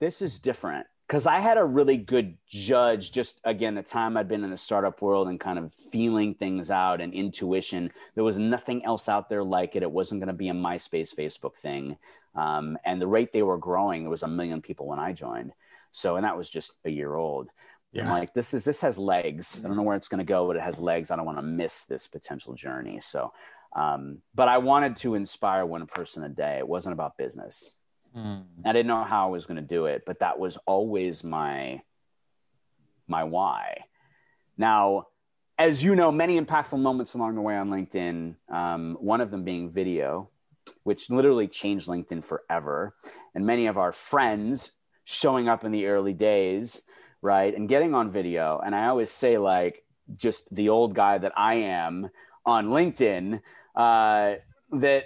this is different because I had a really good judge just again the time I'd been in the startup world and kind of feeling things out and intuition. There was nothing else out there like it. It wasn't going to be a MySpace, Facebook thing, um, and the rate they were growing, there was a million people when I joined. So, and that was just a year old. Yeah. I'm like, this is this has legs. I don't know where it's going to go, but it has legs. I don't want to miss this potential journey. So, um, but I wanted to inspire one person a day. It wasn't about business. Mm. I didn't know how I was going to do it, but that was always my my why. Now, as you know, many impactful moments along the way on LinkedIn. Um, one of them being video, which literally changed LinkedIn forever, and many of our friends showing up in the early days, right, and getting on video. And I always say, like, just the old guy that I am on LinkedIn, uh, that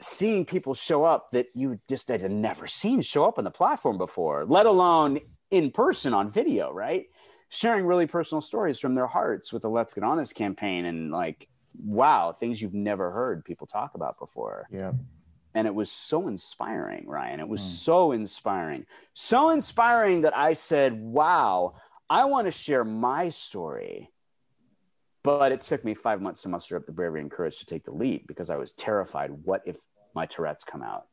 seeing people show up that you just had never seen show up on the platform before, let alone in person on video, right? Sharing really personal stories from their hearts with the Let's Get Honest campaign and like, wow, things you've never heard people talk about before. Yeah. And it was so inspiring, Ryan. It was mm. so inspiring. So inspiring that I said, wow, I want to share my story but it took me five months to muster up the bravery and courage to take the leap because I was terrified. What if my Tourette's come out?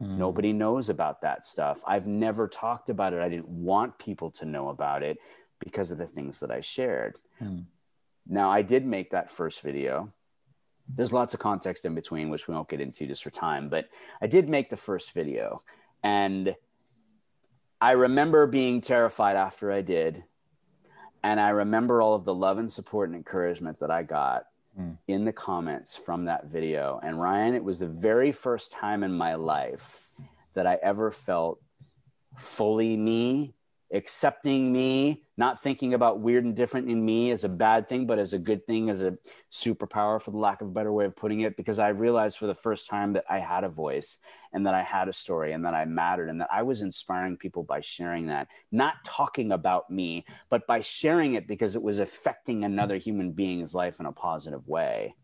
Mm. Nobody knows about that stuff. I've never talked about it. I didn't want people to know about it because of the things that I shared. Mm. Now, I did make that first video. There's lots of context in between, which we won't get into just for time, but I did make the first video. And I remember being terrified after I did and I remember all of the love and support and encouragement that I got mm. in the comments from that video. And Ryan, it was the very first time in my life that I ever felt fully me accepting me, not thinking about weird and different in me as a bad thing, but as a good thing, as a superpower, for the lack of a better way of putting it, because I realized for the first time that I had a voice and that I had a story and that I mattered and that I was inspiring people by sharing that, not talking about me, but by sharing it because it was affecting another human being's life in a positive way.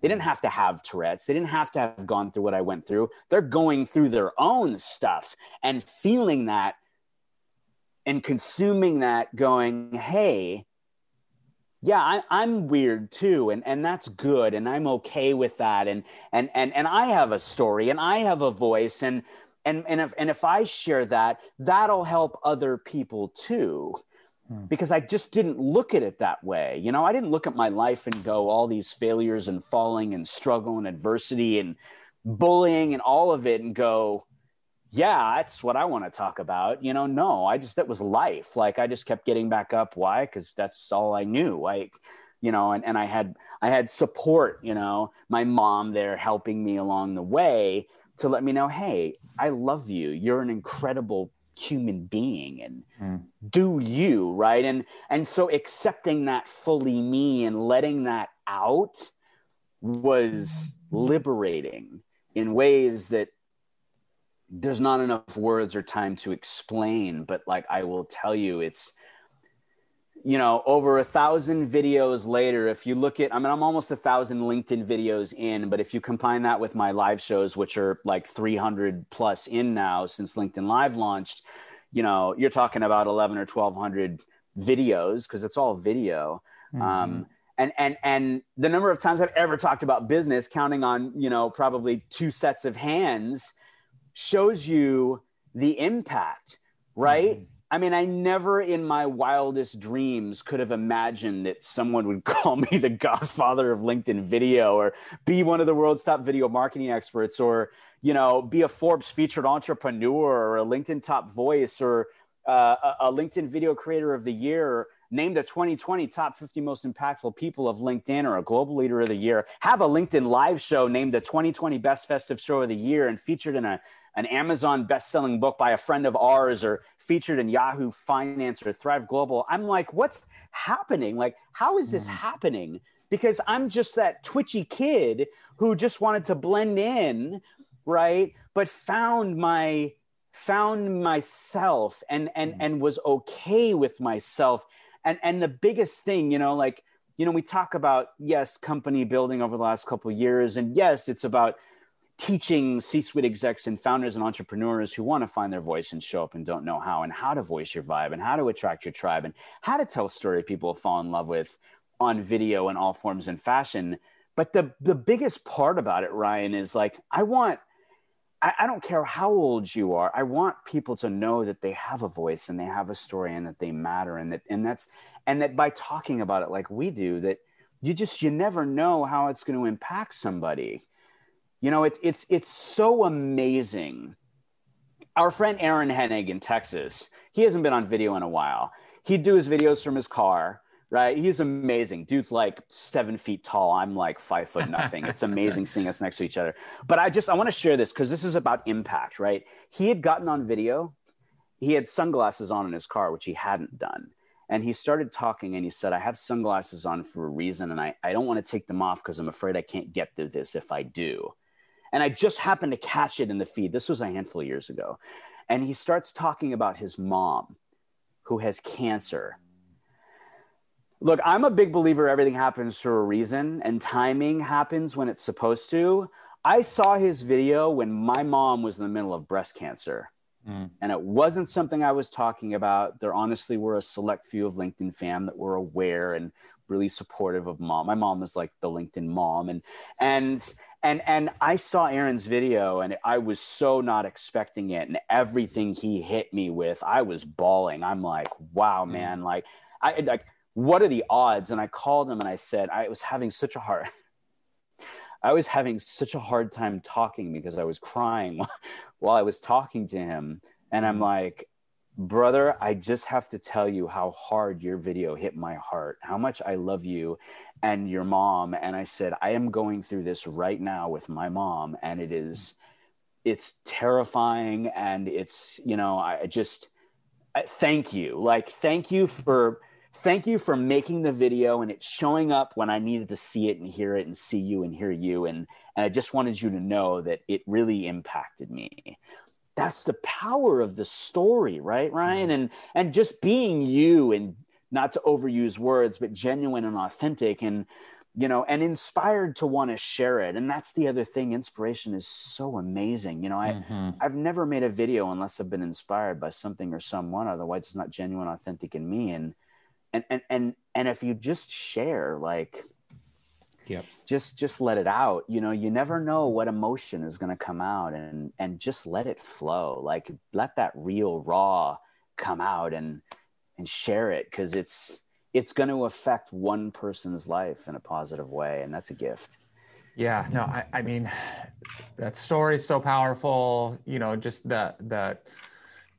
They didn't have to have Tourette's. They didn't have to have gone through what I went through. They're going through their own stuff and feeling that and consuming that going hey yeah I, am weird too and and that's good and i'm okay with that and and and and i have a story and i have a voice and and and if and if i share that that'll help other people too hmm. because i just didn't look at it that way you know i didn't look at my life and go all these failures and falling and struggle and adversity and bullying and all of it and go yeah, that's what I want to talk about. You know, no, I just, that was life. Like I just kept getting back up. Why? Cause that's all I knew. Like, you know, and, and I had, I had support, you know, my mom there helping me along the way to let me know, Hey, I love you. You're an incredible human being and mm. do you. Right. And, and so accepting that fully me and letting that out was liberating in ways that there's not enough words or time to explain, but like I will tell you, it's you know over a thousand videos later if you look at i mean i'm almost a thousand linkedin videos in but if you combine that with my live shows which are like 300 plus in now since linkedin live launched you know you're talking about 11 or 1200 videos because it's all video mm-hmm. um, and and and the number of times i've ever talked about business counting on you know probably two sets of hands shows you the impact, right? Mm-hmm. I mean, I never in my wildest dreams could have imagined that someone would call me the godfather of LinkedIn video or be one of the world's top video marketing experts or, you know, be a Forbes featured entrepreneur or a LinkedIn top voice or uh, a, a LinkedIn video creator of the year named a 2020 top 50 most impactful people of LinkedIn or a global leader of the year, have a LinkedIn live show named the 2020 best festive show of the year and featured in a an Amazon best-selling book by a friend of ours or featured in Yahoo Finance or Thrive Global. I'm like, what's happening? Like, how is this mm. happening? Because I'm just that twitchy kid who just wanted to blend in, right? But found my found myself and and mm. and was okay with myself. And and the biggest thing, you know, like you know, we talk about yes, company building over the last couple years, and yes, it's about teaching C-suite execs and founders and entrepreneurs who want to find their voice and show up and don't know how, and how to voice your vibe, and how to attract your tribe, and how to tell a story people fall in love with on video in all forms and fashion. But the the biggest part about it, Ryan, is like I want. I, I don't care how old you are. I want people to know that they have a voice and they have a story and that they matter and that and that's and that by talking about it like we do, that you just you never know how it's going to impact somebody you know, it's it's it's so amazing. Our friend Aaron Hennig in Texas, he hasn't been on video in a while. He'd do his videos from his car, right? He's amazing. Dude's like seven feet tall. I'm like five foot nothing. it's amazing seeing us next to each other. But I just I want to share this because this is about impact, right? He had gotten on video. He had sunglasses on in his car, which he hadn't done. And he started talking and he said, I have sunglasses on for a reason and I, I don't want to take them off because I'm afraid I can't get through this if I do. And I just happened to catch it in the feed. This was a handful of years ago. And he starts talking about his mom who has cancer. Look, I'm a big believer everything happens for a reason and timing happens when it's supposed to. I saw his video when my mom was in the middle of breast cancer. Mm. And it wasn't something I was talking about. There honestly were a select few of LinkedIn fam that were aware and really supportive of mom. My mom was like the LinkedIn mom and and and and I saw Aaron's video and I was so not expecting it. And everything he hit me with I was bawling. I'm like wow mm. man. Like I like what are the odds? And I called him and I said I was having such a hard I was having such a hard time talking because I was crying while I was talking to him. And I'm mm. like brother I just have to tell you how hard your video hit my heart how much I love you and your mom. And i said i am going through this right now with my mom. And it is it's terrifying and it's you know i just I, thank you. Like thank you for thank you for making the video and it's showing up when i needed to see it and hear it and see you and hear you. And and i just wanted you to know that it really impacted me that's the power of the story right ryan mm-hmm. and and just being you and not to overuse words, but genuine and authentic and you know and inspired to want to share it and that's the other thing inspiration is so amazing you know i mm-hmm. i've never made a video unless i've been inspired by something or someone otherwise it's not genuine authentic in me and and and and, and if you just share like yep. just just let it out. You know you never know what emotion is going to come out and and just let it flow. Like let that real raw come out and and share it because it's it's going to affect one person's life in a positive way and that's a gift. Yeah no i, I mean that story is so powerful you know just the the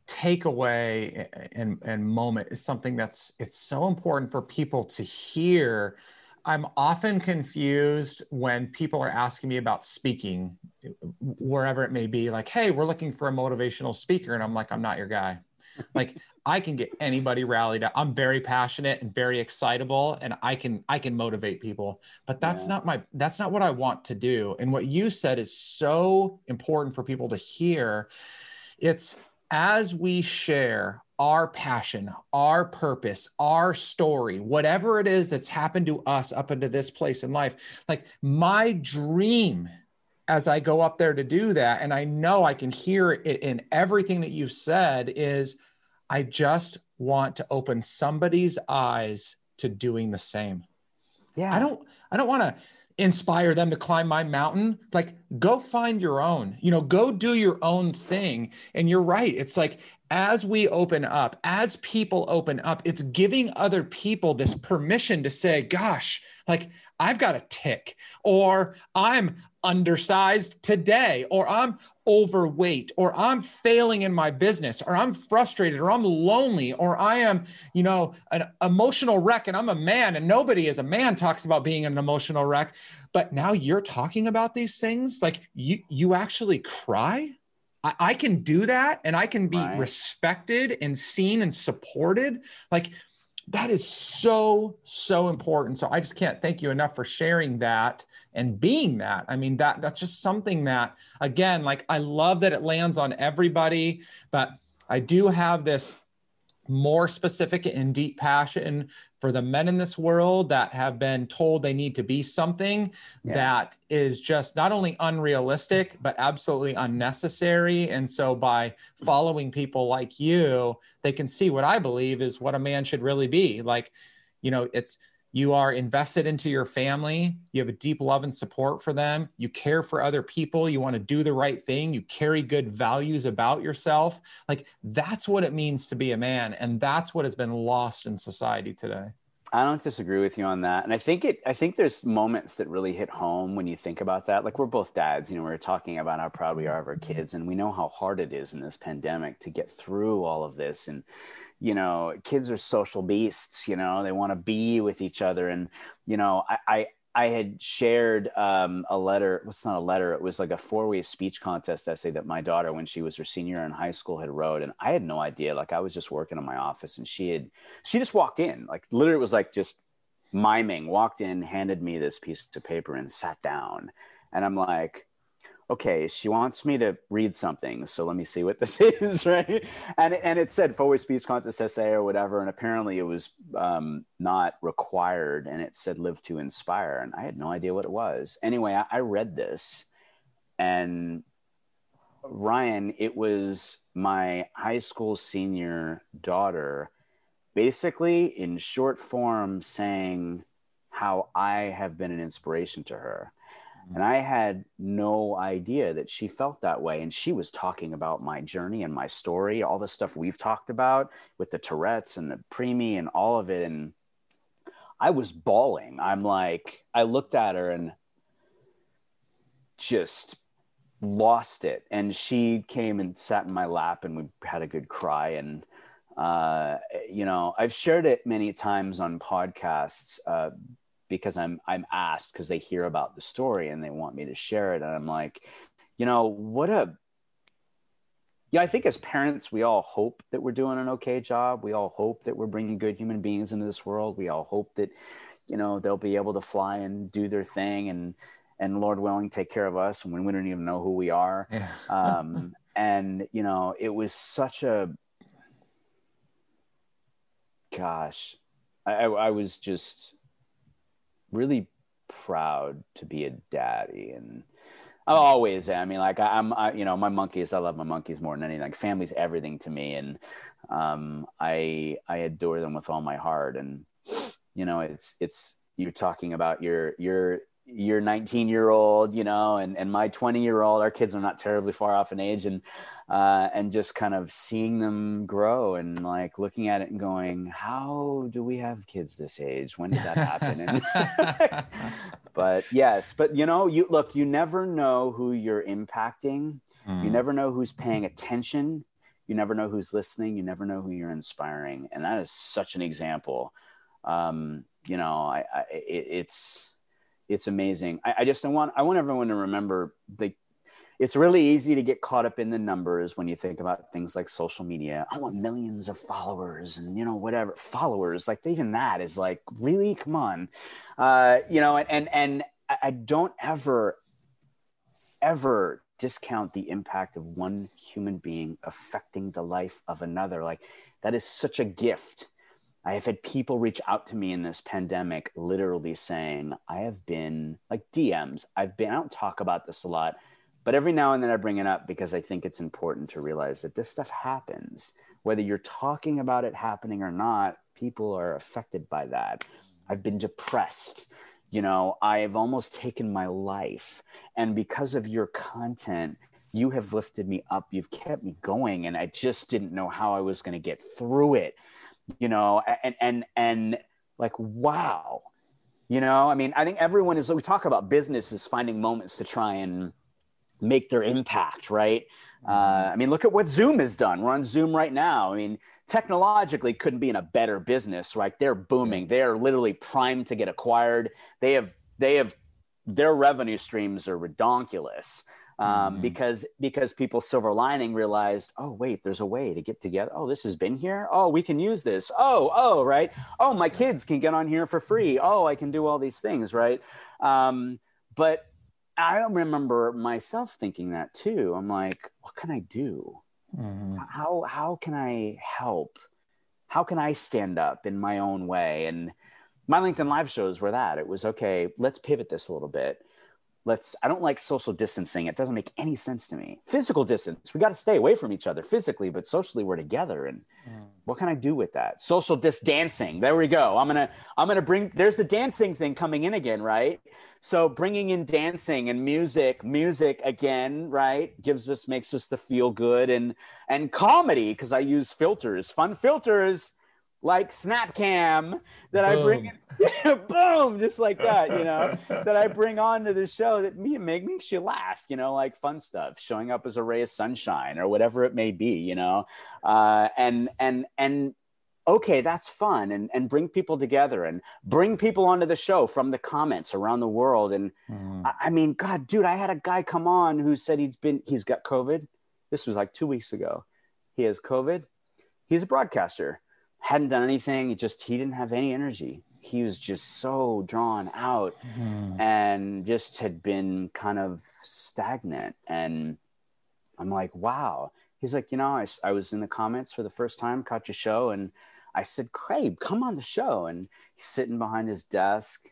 takeaway and and moment is something that's it's so important for people to hear i'm often confused when people are asking me about speaking wherever it may be like hey we're looking for a motivational speaker and i'm like i'm not your guy like I can get anybody rallied up. I'm very passionate and very excitable and I can I can motivate people. But that's yeah. not my that's not what I want to do. And what you said is so important for people to hear. It's as we share our passion, our purpose, our story, whatever it is that's happened to us up into this place in life. Like my dream as I go up there to do that, and I know I can hear it in everything that you've said, is I just want to open somebody's eyes to doing the same. Yeah. I don't I don't want to inspire them to climb my mountain. Like go find your own. You know, go do your own thing. And you're right. It's like as we open up, as people open up, it's giving other people this permission to say, gosh, like I've got a tic, or I'm undersized today, or I'm overweight, or I'm failing in my business, or I'm frustrated, or I'm lonely, or I am, you know, an emotional wreck and I'm a man and nobody as a man talks about being an emotional wreck. But now you're talking about these things like you you actually cry. I, I can do that and I can be right. respected and seen and supported. Like that is so so important. So i just can't thank you enough for sharing that and being that. I mean that that's just something that again like i love that it lands on everybody but i do have this more specific and deep passion for the men in this world that have been told they need to be something yeah. that is just not only unrealistic but absolutely unnecessary and so by following people like you they can see what i believe is what a man should really be like you know it's you are invested into your family. You have a deep love and support for them. You care for other people. You want to do the right thing. You carry good values about yourself. Like that's what it means to be a man and that's what has been lost in society today. I don't disagree with you on that. And I think it I think there's moments that really hit home when you think about that. Like we're both dads, you know, we're talking about how proud we are of our kids and we know how hard it is in this pandemic to get through all of this and you know, kids are social beasts, you know, they want to be with each other. And, you know, I, I, I had shared um, a letter. What's not a letter? It was like a four-way speech contest essay that my daughter, when she was her senior in high school, had wrote, and I had no idea. Like I was just working in my office, and she had, she just walked in, like literally, it was like just miming. Walked in, handed me this piece of paper, and sat down. And I'm like, okay, she wants me to read something, so let me see what this is, right? And and it said forward speech contest essay or whatever, and apparently it was um, not required, and it said live to inspire, and I had no idea what it was. Anyway, I, I read this, and Ryan, it was my high school senior daughter, basically in short form saying how I have been an inspiration to her and I had no idea that she felt that way. And she was talking about my journey and my story, all the stuff we've talked about with the Tourette's and the preemie and all of it. And I was bawling. I'm like, I looked at her and just lost it. And she came and sat in my lap and we had a good cry. And, uh, you know, I've shared it many times on podcasts. Uh, because I'm I'm asked because they hear about the story and they want me to share it and I'm like, you know, what a yeah, I think as parents, we all hope that we're doing an okay job. We all hope that we're bringing good human beings into this world. We all hope that, you know, they'll be able to fly and do their thing and, and Lord willing, take care of us when we don't even know who we are. Yeah. um, and, you know, it was such a, gosh, I, I was just, really proud to be a daddy and I always I mean, like I, am I, you know, my monkeys. I love my monkeys more than anything. Like family's everything to me, and um, I I adore them with all my heart. And you know, it's it's you're talking about your your your 19 year old, you know, and, and my 20 year old, our kids are not terribly far off in age and, uh, and just kind of seeing them grow and like looking at it and going, how do we have kids this age? When did that happen? And, but yes, but you know, you look, you never know who you're impacting. Mm. You never know who's paying attention. You never know who's listening. You never know who you're inspiring. And that is such an example. Um, you know, I, I it, it's, it's amazing. I, I just want I want everyone to remember the it's really easy to get caught up in the numbers when you think about things like social media. I want millions of followers and you know whatever followers like even that is like really come on, uh, you know and and and I don't ever ever discount the impact of one human being affecting the life of another. Like that is such a gift I have had people reach out to me in this pandemic, literally saying, I have been like DMs. I've been, I don't talk about this a lot, but every now and then I bring it up because I think it's important to realize that this stuff happens. Whether you're talking about it happening or not, people are affected by that. I've been depressed. You know, I've almost taken my life. And because of your content, you have lifted me up. You've kept me going. And I just didn't know how I was going to get through it you know, and and and like wow, you know, I mean, I think everyone is. We talk about businesses finding moments to try and make their impact, right? Uh, I mean, look at what Zoom has done. We're on Zoom right now. I mean, technologically, couldn't be in a better business, right? They're booming. They are literally primed to get acquired. They have they have their revenue streams are redonkulous um, mm-hmm. because because people silver lining realized oh wait there's a way to get together oh this has been here oh we can use this oh oh right oh my kids can get on here for free oh i can do all these things right um, but i remember myself thinking that too i'm like what can i do mm-hmm. how how can i help how can I stand up in my own way? And my LinkedIn live shows were that. It was okay, let's pivot this a little bit. Let's, I don't like social distancing. It doesn't make any sense to me. Physical distance, we got to stay away from each other physically, but socially we're together. And mm. what can I do with that? Social dis dancing. There we go. I'm going to, I'm to bring, there's the dancing thing coming in again, right? So bringing in dancing and music, music again, right, gives us, makes us to feel good and, and comedy because I use filters, fun filters like Snapcam that boom. I bring in, boom, just like that, you know, that I bring on to the show that me make makes you laugh, you know, like fun stuff, showing up as a ray of sunshine or whatever it may be, you know, uh, and and and okay, that's fun, and and bring people together and bring people onto the show from the comments around the world, and mm. I, I mean, God, dude, I had a guy come on who said he's been he's got COVID. This was like two weeks ago. He has COVID. He's a broadcaster hadn't done anything. He just he didn't have any energy. He was just so drawn out mm-hmm. and just had been kind of stagnant. And I'm like, wow. He's like, you know, I, I was in the comments for the first time, caught your show, and I said, Craig, come on the show. And he's sitting behind his desk,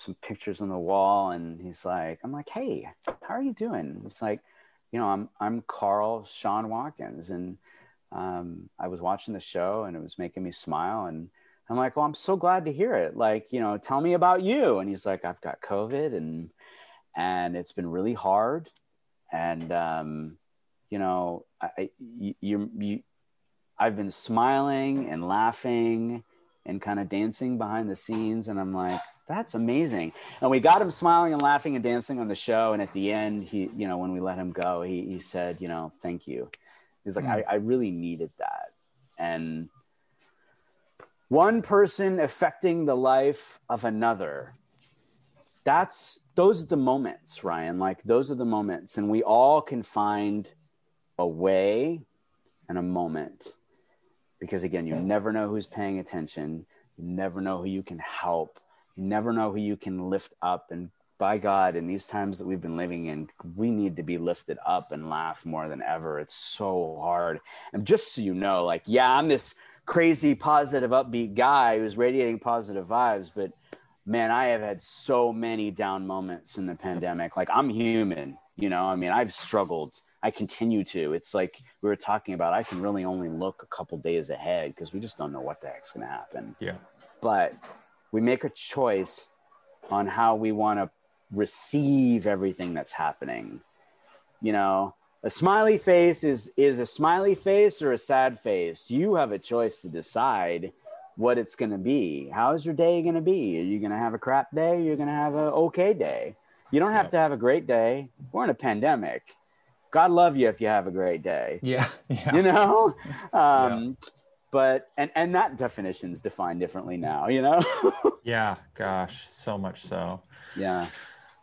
some pictures on the wall, and he's like, I'm like, hey, how are you doing? It's like, you know, I'm I'm Carl Sean Watkins, and um, I was watching the show and it was making me smile. And I'm like, well, I'm so glad to hear it. Like, you know, tell me about you. And he's like, I've got COVID and, and it's been really hard. And, um, you know, I, you, you, you, I've been smiling and laughing and kind of dancing behind the scenes. And I'm like, that's amazing. And we got him smiling and laughing and dancing on the show. And at the end, he, you know, when we let him go, he, he said, you know, thank you. He's like, mm. I, I really needed that. And one person affecting the life of another. That's those are the moments, Ryan. Like those are the moments. And we all can find a way and a moment. Because again, you never know who's paying attention. You never know who you can help. You never know who you can lift up and by God, in these times that we've been living in, we need to be lifted up and laugh more than ever. It's so hard. And just so you know, like, yeah, I'm this crazy, positive, upbeat guy who's radiating positive vibes, but man, I have had so many down moments in the pandemic. Like, I'm human, you know, I mean, I've struggled. I continue to. It's like we were talking about, I can really only look a couple days ahead because we just don't know what the heck's going to happen. Yeah. But we make a choice on how we want to receive everything that's happening. You know, a smiley face is is a smiley face or a sad face. You have a choice to decide what it's going to be. How's your day going to be? Are you going to have a crap day? You're going to have a okay day. You don't have yeah. to have a great day. We're in a pandemic. God love you if you have a great day. Yeah. yeah. You know? Um, yeah. But, and, and that definition is defined differently now, you know? yeah. Gosh, so much so. Yeah.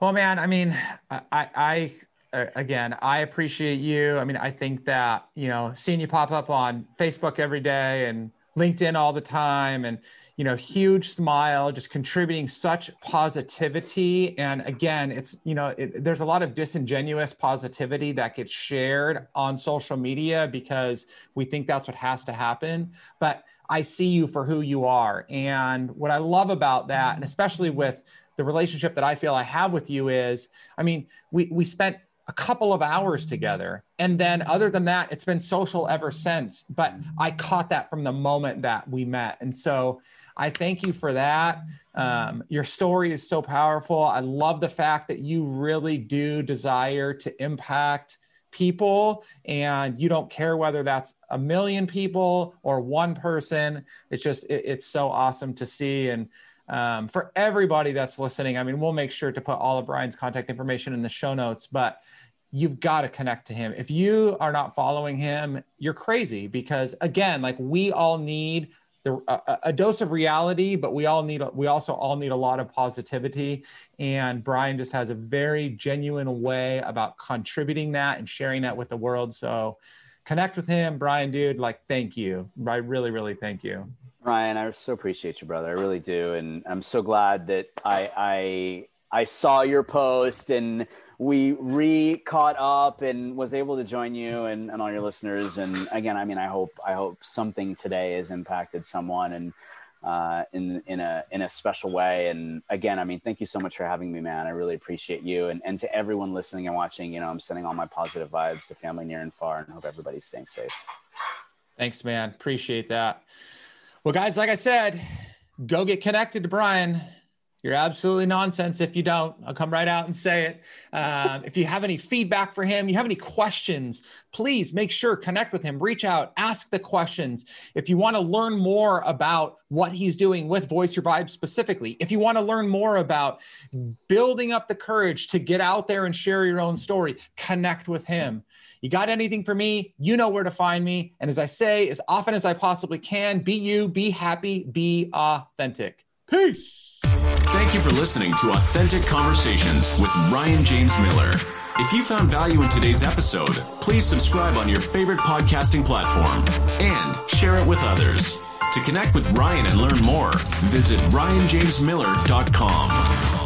Well, man, I mean, I, I, uh, again, I appreciate you. I mean, I think that, you know, seeing you pop up on Facebook every day and LinkedIn all the time and, you know, huge smile, just contributing such positivity. And again, it's, you know, it, there's a lot of disingenuous positivity that gets shared on social media because we think that's what has to happen. But I see you for who you are. And what I love about that, and especially with, the relationship that I feel I have with you is, I mean, we we spent a couple of hours together. And then other than that, it's been social ever since. But I caught that from the moment that we met. And so I thank you for that. Um, your story is so powerful. I love the fact that you really do desire to impact people and you don't care whether that's a million people or one person. It's just, it, it's so awesome to see. And um, for everybody that's listening, I mean, we'll make sure to put all of Brian's contact information in the show notes, but you've got to connect to him. If you are not following him, you're crazy because again, like we all need the, a, a, dose of reality, but we all need, we also all need a lot of positivity. And Brian just has a very genuine way about contributing that and sharing that with the world. So connect with him, Brian, dude. Like, thank you. I really, really thank you. Ryan, I so appreciate you, brother. I really do, and I'm so glad that I I I saw your post and we re caught up and was able to join you and, and all your listeners. And again, I mean, I hope I hope something today has impacted someone and uh, in in a in a special way. And again, I mean, thank you so much for having me, man. I really appreciate you and and to everyone listening and watching. You know, I'm sending all my positive vibes to family near and far, and hope everybody's staying safe. Thanks, man. Appreciate that. Well, guys, like I said, go get connected to Brian. You're absolutely nonsense if you don't. I'll come right out and say it. Um, if you have any feedback for him, you have any questions, please make sure connect with him, reach out, ask the questions. If you want to learn more about what he's doing with Voice Your Vibe specifically, if you want to learn more about building up the courage to get out there and share your own story, connect with him. You got anything for me? You know where to find me. And as I say, as often as I possibly can, be you, be happy, be authentic. Peace. Thank you for listening to Authentic Conversations with Ryan James Miller. If you found value in today's episode, please subscribe on your favorite podcasting platform and share it with others. To connect with Ryan and learn more, visit ryanjamesmiller.com.